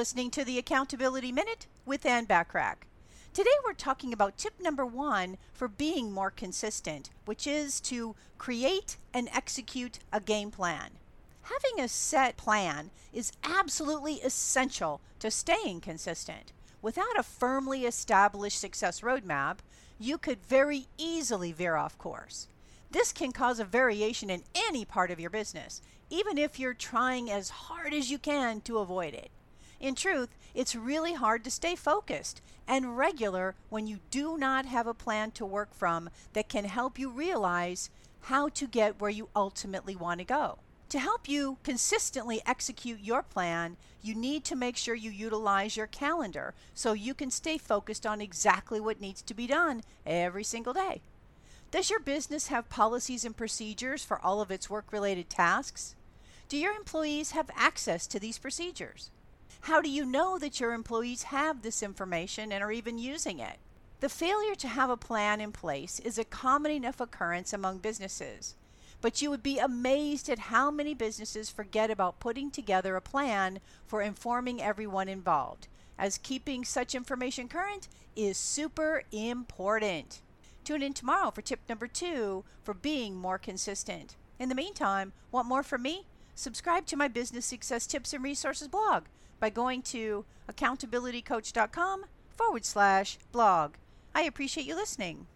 listening to the Accountability Minute with Ann Bachrach. Today we're talking about tip number one for being more consistent, which is to create and execute a game plan. Having a set plan is absolutely essential to staying consistent. Without a firmly established success roadmap, you could very easily veer off course. This can cause a variation in any part of your business, even if you're trying as hard as you can to avoid it. In truth, it's really hard to stay focused and regular when you do not have a plan to work from that can help you realize how to get where you ultimately want to go. To help you consistently execute your plan, you need to make sure you utilize your calendar so you can stay focused on exactly what needs to be done every single day. Does your business have policies and procedures for all of its work related tasks? Do your employees have access to these procedures? How do you know that your employees have this information and are even using it? The failure to have a plan in place is a common enough occurrence among businesses, but you would be amazed at how many businesses forget about putting together a plan for informing everyone involved, as keeping such information current is super important. Tune in tomorrow for tip number two for being more consistent. In the meantime, want more from me? Subscribe to my Business Success Tips and Resources blog by going to accountabilitycoach.com forward slash blog. I appreciate you listening.